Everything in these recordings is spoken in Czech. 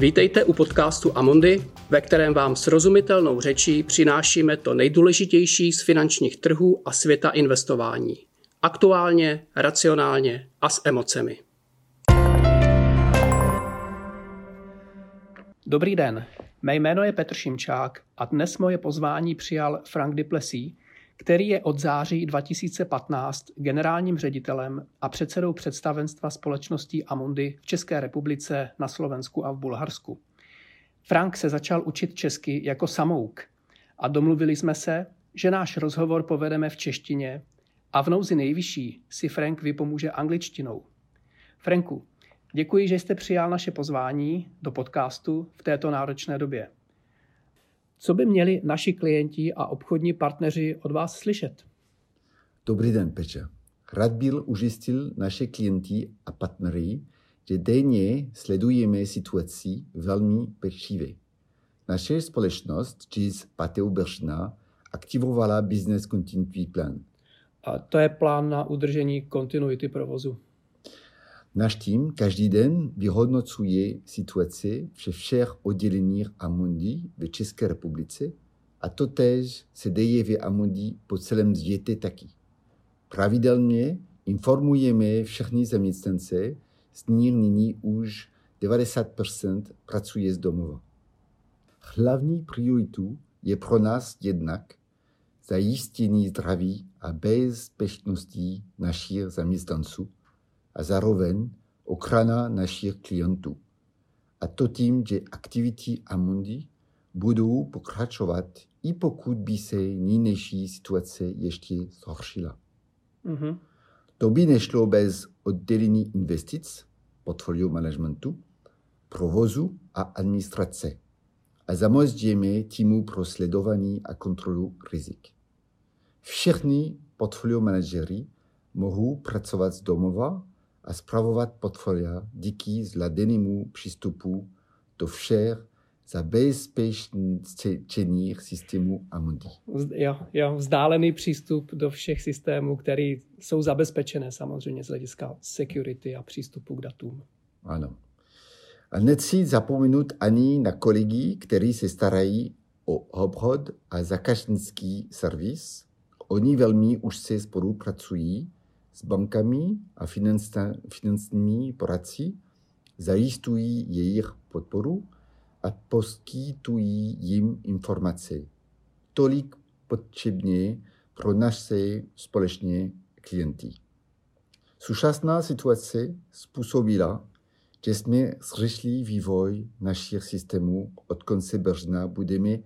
Vítejte u podcastu Amondy, ve kterém vám srozumitelnou řečí přinášíme to nejdůležitější z finančních trhů a světa investování. Aktuálně, racionálně a s emocemi. Dobrý den, mé jméno je Petr Šimčák a dnes moje pozvání přijal Frank Duplessis, který je od září 2015 generálním ředitelem a předsedou představenstva společností Amundi v České republice, na Slovensku a v Bulharsku. Frank se začal učit česky jako samouk a domluvili jsme se, že náš rozhovor povedeme v češtině a v nouzi nejvyšší si Frank vypomůže angličtinou. Franku, děkuji, že jste přijal naše pozvání do podcastu v této náročné době. Co by měli naši klienti a obchodní partneři od vás slyšet? Dobrý den, Peče. Rád byl ujistil naše klienty a partnery, že denně sledujeme situaci velmi pečlivě. Naše společnost ČIS Pateo Beršna aktivovala Business Continuity Plan. A to je plán na udržení kontinuity provozu. Náš tým každý den vyhodnocuje situaci ve všech odděleních Amundi v České republice a to tež se děje v Amundi po celém světě taky. Pravidelně informujeme všechny zaměstnance, z nich nyní už 90% pracuje z domova. Hlavní prioritu je pro nás jednak zajištění zdraví a bezpečnosti našich zaměstnanců a zároveň ochrana našich klientů. A to tím, že aktivity Amundi budou pokračovat, i pokud by se nynější situace ještě zhoršila. Mm-hmm. To by nešlo bez oddělení investic, portfolio managementu, provozu a administrace a samozřejmě týmu pro sledování a kontrolu rizik. Všichni portfolio manažery mohou pracovat z domova spravovat portfolia díky zladenému přístupu do všech zabezpečených systémů Amundi. Jo, jo, vzdálený přístup do všech systémů, které jsou zabezpečené samozřejmě z hlediska security a přístupu k datům. Ano. A nechci zapomenout ani na kolegy, kteří se starají o obchod a zákaznický servis. Oni velmi už se spolupracují s bankami a finančními poradci, zajistují jejich podporu a poskytují jim informace. Tolik potřebně pro naše společné klienty. Současná situace způsobila, že jsme zřešili vývoj našich systémů od konce března budeme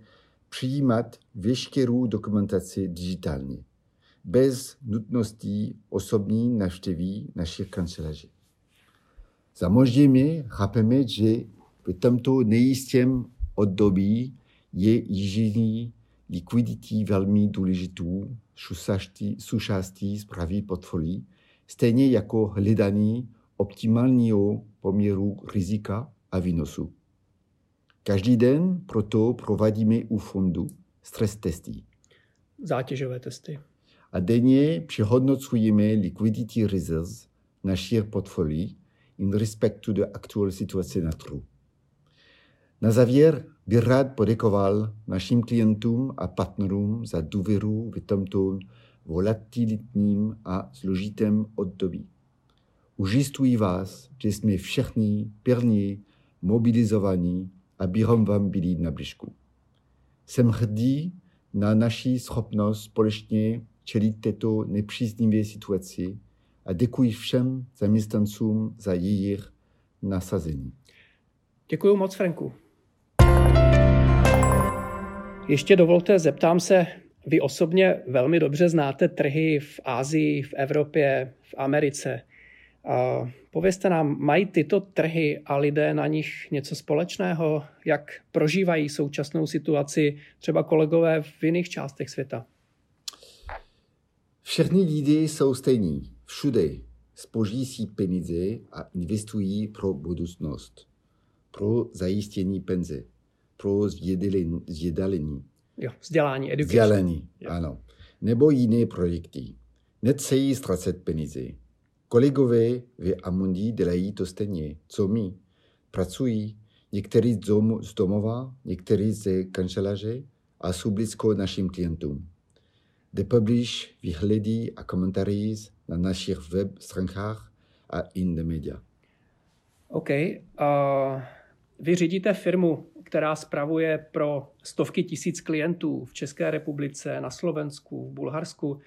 přijímat veškerou dokumentaci digitálně bez nutnosti osobní navštěví našich kanceláří. Samozřejmě chápeme, že v tomto nejistém období je jižní likvidity velmi důležitou součástí zprávy portfolí, stejně jako hledání optimálního poměru rizika a výnosu. Každý den proto provádíme u fondu stres testy. Zátěžové testy a denně přehodnocujeme liquidity reserves našich portfolií in respect to the actual situace na trhu. Na závěr bych rád poděkoval našim klientům a partnerům za důvěru v tomto volatilitním a složitém období. Ujistuji vás, že jsme všichni pevně mobilizovaní, abychom vám byli na blížku. Jsem hrdý na naši schopnost společně čelit této nepříznivé situaci a děkuji všem zaměstnancům za jejich nasazení. Děkuji moc, Franku. Ještě dovolte, zeptám se, vy osobně velmi dobře znáte trhy v Ázii, v Evropě, v Americe. A povězte nám, mají tyto trhy a lidé na nich něco společného? Jak prožívají současnou situaci třeba kolegové v jiných částech světa? Všechny lidi jsou stejní, všude. Spoží si peníze a investují pro budoucnost, pro zajištění penze, pro zjedalení. Jo, vzdělání, education. Vzdělání, jo. ano. Nebo jiné projekty. Nechcejí ztracet peníze. Kolegové v Amundi dělají to stejně, co my. Pracují, někteří z domova, někteří ze kanceláře a jsou blízko našim klientům. De publish výhledy a komentář na našich web stránkách a in the media. OK. Uh, vy řídíte firmu, která spravuje pro stovky tisíc klientů v České republice, na Slovensku, v Bulharsku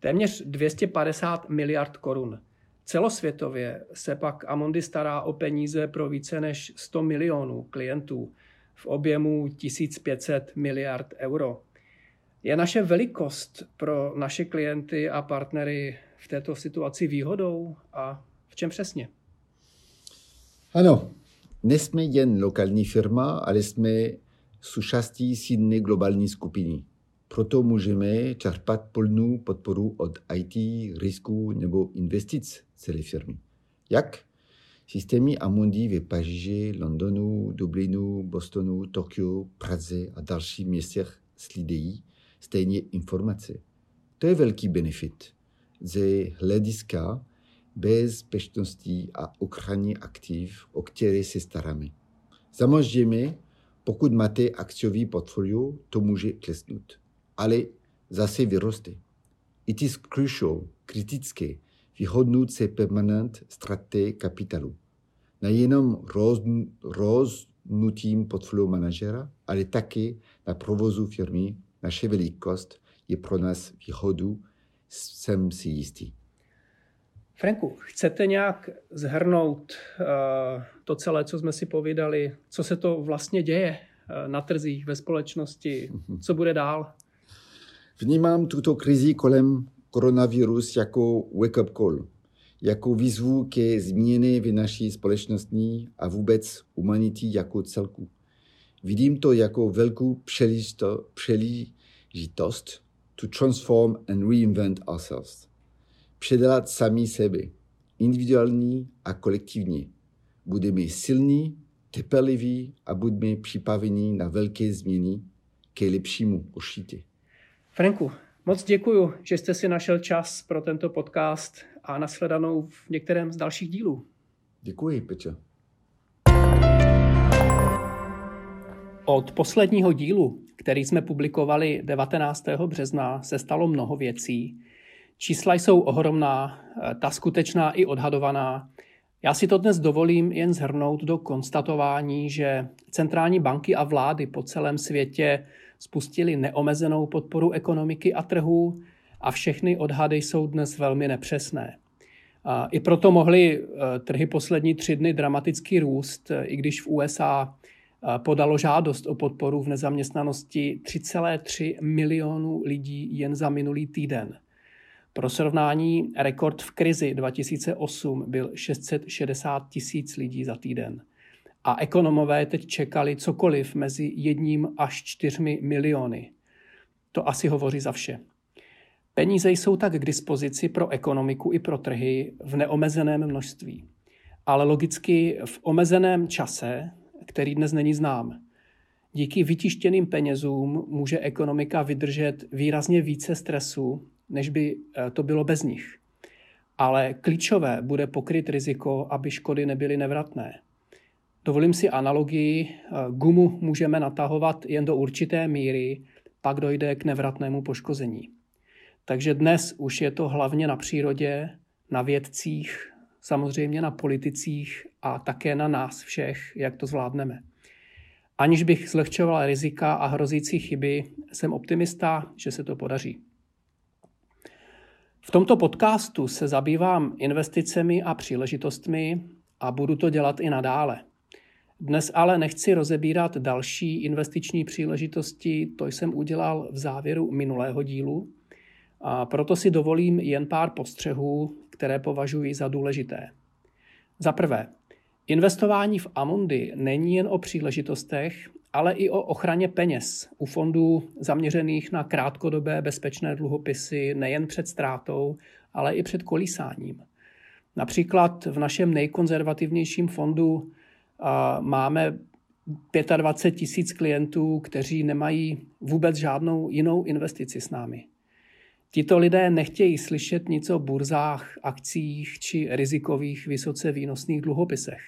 téměř 250 miliard korun. Celosvětově se pak Amundi stará o peníze pro více než 100 milionů klientů v objemu 1500 miliard euro. Je naše velikost pro naše klienty a partnery v této situaci výhodou a v čem přesně? Ano, nejsme jen lokální firma, ale jsme součástí silné globální skupiny. Proto můžeme čerpat plnou podporu od IT, risků nebo investic celé firmy. Jak? Systémy Amundi ve Paříži, Londonu, Dublinu, Bostonu, Tokiu, Praze a dalších městech slidejí stejně informace. To je velký benefit ze hlediska bezpečnosti a ochrany aktiv, o které se staráme. Samozřejmě, pokud máte akciový portfolio, to může klesnout. Ale zase vyroste. It is crucial, kritické, vyhodnout se permanent straty kapitálu. Nejenom roz, roznutím portfolio manažera, ale také na provozu firmy. Naše velikost je pro nás výhodu, jsem si jistý. Franku, chcete nějak zhrnout uh, to celé, co jsme si povídali, co se to vlastně děje uh, na trzích, ve společnosti, co bude dál? Vnímám tuto krizi kolem koronavirus jako wake-up call, jako výzvu ke změně v naší společnosti a vůbec humanity jako celku. Vidím to jako velkou příležitost to transform and reinvent ourselves předělat sami sebe, individuální a kolektivně. Budeme silní, trpěliví a budeme připraveni na velké změny ke lepšímu určitě. Franku, moc děkuji, že jste si našel čas pro tento podcast a nasledanou v některém z dalších dílů. Děkuji, Peče. Od posledního dílu, který jsme publikovali 19. března, se stalo mnoho věcí, Čísla jsou ohromná, ta skutečná i odhadovaná. Já si to dnes dovolím jen zhrnout do konstatování, že centrální banky a vlády po celém světě spustili neomezenou podporu ekonomiky a trhů a všechny odhady jsou dnes velmi nepřesné. I proto mohly eh, trhy poslední tři dny dramaticky růst, i když v USA podalo žádost o podporu v nezaměstnanosti 3,3 milionů lidí jen za minulý týden. Pro srovnání, rekord v krizi 2008 byl 660 tisíc lidí za týden. A ekonomové teď čekali cokoliv mezi jedním až čtyřmi miliony. To asi hovoří za vše. Peníze jsou tak k dispozici pro ekonomiku i pro trhy v neomezeném množství. Ale logicky v omezeném čase, který dnes není znám. Díky vytištěným penězům může ekonomika vydržet výrazně více stresu než by eh, to bylo bez nich. Ale klíčové bude pokryt riziko, aby škody nebyly nevratné. Dovolím si analogii, eh, gumu můžeme natahovat jen do určité míry, pak dojde k nevratnému poškození. Takže dnes už je to hlavně na přírodě, na vědcích, samozřejmě na politicích a také na nás všech, jak to zvládneme. Aniž bych zlehčoval rizika a hrozící chyby, jsem optimista, že se to podaří. V tomto podcastu se zabývám investicemi a příležitostmi a budu to dělat i nadále. Dnes ale nechci rozebírat další investiční příležitosti, to jsem udělal v závěru minulého dílu, a proto si dovolím jen pár postřehů, které považuji za důležité. Za prvé, investování v Amundi není jen o příležitostech, ale i o ochraně peněz u fondů zaměřených na krátkodobé bezpečné dluhopisy nejen před ztrátou, ale i před kolísáním. Například v našem nejkonzervativnějším fondu máme 25 tisíc klientů, kteří nemají vůbec žádnou jinou investici s námi. Tito lidé nechtějí slyšet nic o burzách, akcích či rizikových vysoce výnosných dluhopisech.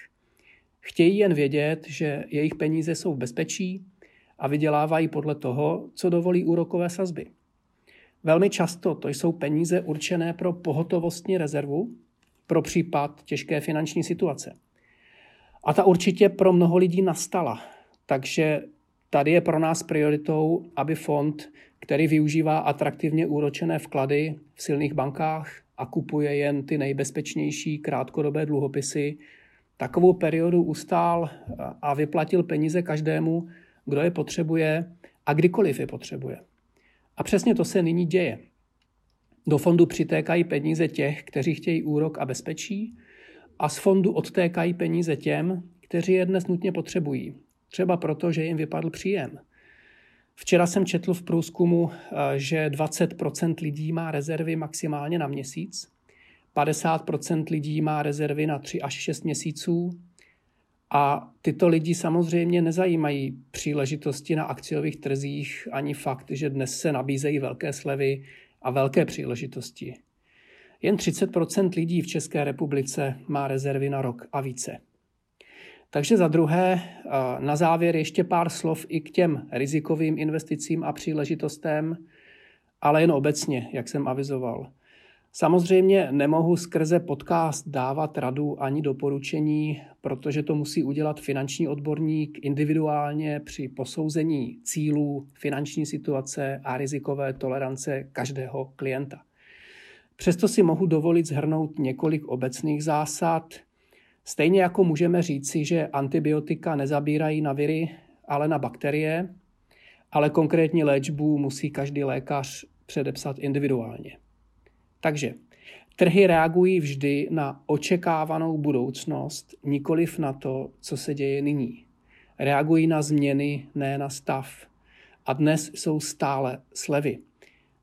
Chtějí jen vědět, že jejich peníze jsou v bezpečí a vydělávají podle toho, co dovolí úrokové sazby. Velmi často to jsou peníze určené pro pohotovostní rezervu pro případ těžké finanční situace. A ta určitě pro mnoho lidí nastala. Takže tady je pro nás prioritou, aby fond, který využívá atraktivně úročené vklady v silných bankách a kupuje jen ty nejbezpečnější krátkodobé dluhopisy, takovou periodu ustál a vyplatil peníze každému, kdo je potřebuje a kdykoliv je potřebuje. A přesně to se nyní děje. Do fondu přitékají peníze těch, kteří chtějí úrok a bezpečí, a z fondu odtékají peníze těm, kteří je dnes nutně potřebují. Třeba proto, že jim vypadl příjem. Včera jsem četl v průzkumu, eh, že 20% lidí má rezervy maximálně na měsíc, 50% lidí má rezervy na 3 až 6 měsíců a tyto lidi samozřejmě nezajímají příležitosti na akciových trzích ani fakt, že dnes se nabízejí velké slevy a velké příležitosti. Jen 30% lidí v České republice má rezervy na rok a více. Takže za druhé, na závěr ještě pár slov i k těm rizikovým investicím a příležitostem, ale jen obecně, jak jsem avizoval. Samozřejmě nemohu skrze podcast dávat radu ani doporučení, protože to musí udělat finanční odborník individuálně při posouzení cílů, finanční situace a rizikové tolerance každého klienta. Přesto si mohu dovolit zhrnout několik obecných zásad. Stejně jako můžeme říci, že antibiotika nezabírají na viry, ale na bakterie, ale konkrétní léčbu musí každý lékař předepsat individuálně. Takže trhy reagují vždy na očekávanou budoucnost, nikoliv na to, co se děje nyní. Reagují na změny, ne na stav. A dnes jsou stále slevy.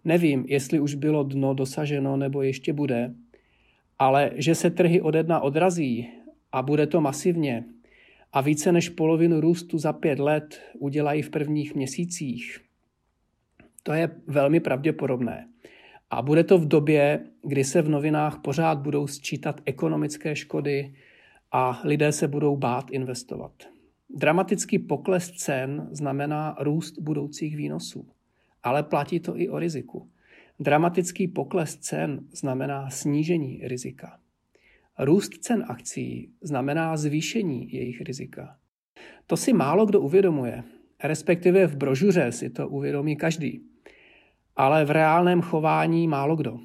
Nevím, jestli už bylo dno dosaženo nebo ještě bude, ale že se trhy ode dna odrazí a bude to masivně a více než polovinu růstu za pět let udělají v prvních měsících, to je velmi pravděpodobné. A bude to v době, kdy se v novinách pořád budou sčítat ekonomické škody a lidé se budou bát investovat. Dramatický pokles cen znamená růst budoucích výnosů, ale platí to i o riziku. Dramatický pokles cen znamená snížení rizika. Růst cen akcí znamená zvýšení jejich rizika. To si málo kdo uvědomuje, respektive v brožuře si to uvědomí každý ale v reálném chování málo kdo.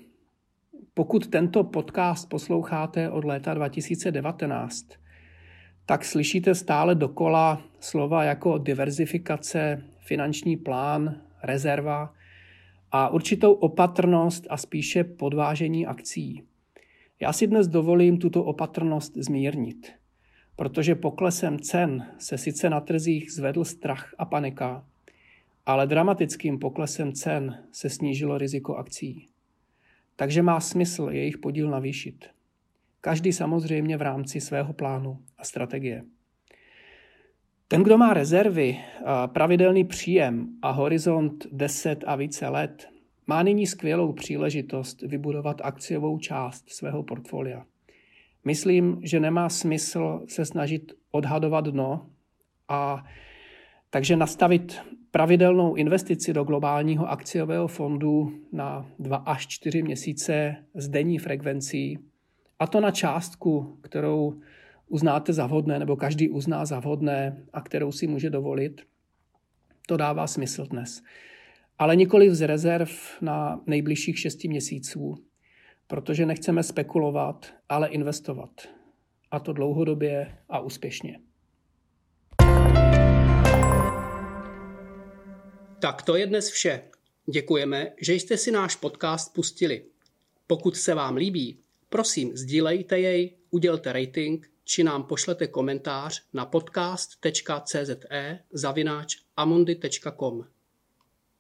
Pokud tento podcast posloucháte od léta 2019, tak slyšíte stále dokola slova jako diverzifikace, finanční plán, rezerva a určitou opatrnost a spíše podvážení akcí. Já si dnes dovolím tuto opatrnost zmírnit, protože poklesem cen se sice na trzích zvedl strach a panika, ale dramatickým poklesem cen se snížilo riziko akcí. Takže má smysl jejich podíl navýšit. Každý samozřejmě v rámci svého plánu a strategie. Ten, kdo má rezervy, pravidelný příjem a horizont 10 a více let, má nyní skvělou příležitost vybudovat akciovou část svého portfolia. Myslím, že nemá smysl se snažit odhadovat dno a takže nastavit pravidelnou investici do globálního akciového fondu na 2 až 4 měsíce s denní frekvencí, a to na částku, kterou uznáte za vhodné, nebo každý uzná za vhodné a kterou si může dovolit, to dává smysl dnes. Ale nikoli z rezerv na nejbližších 6 měsíců, protože nechceme spekulovat, ale investovat. A to dlouhodobě a úspěšně. Tak to je dnes vše. Děkujeme, že jste si náš podcast pustili. Pokud se vám líbí, prosím sdílejte jej, udělte rating či nám pošlete komentář na podcast.cze zavináč amundi.com.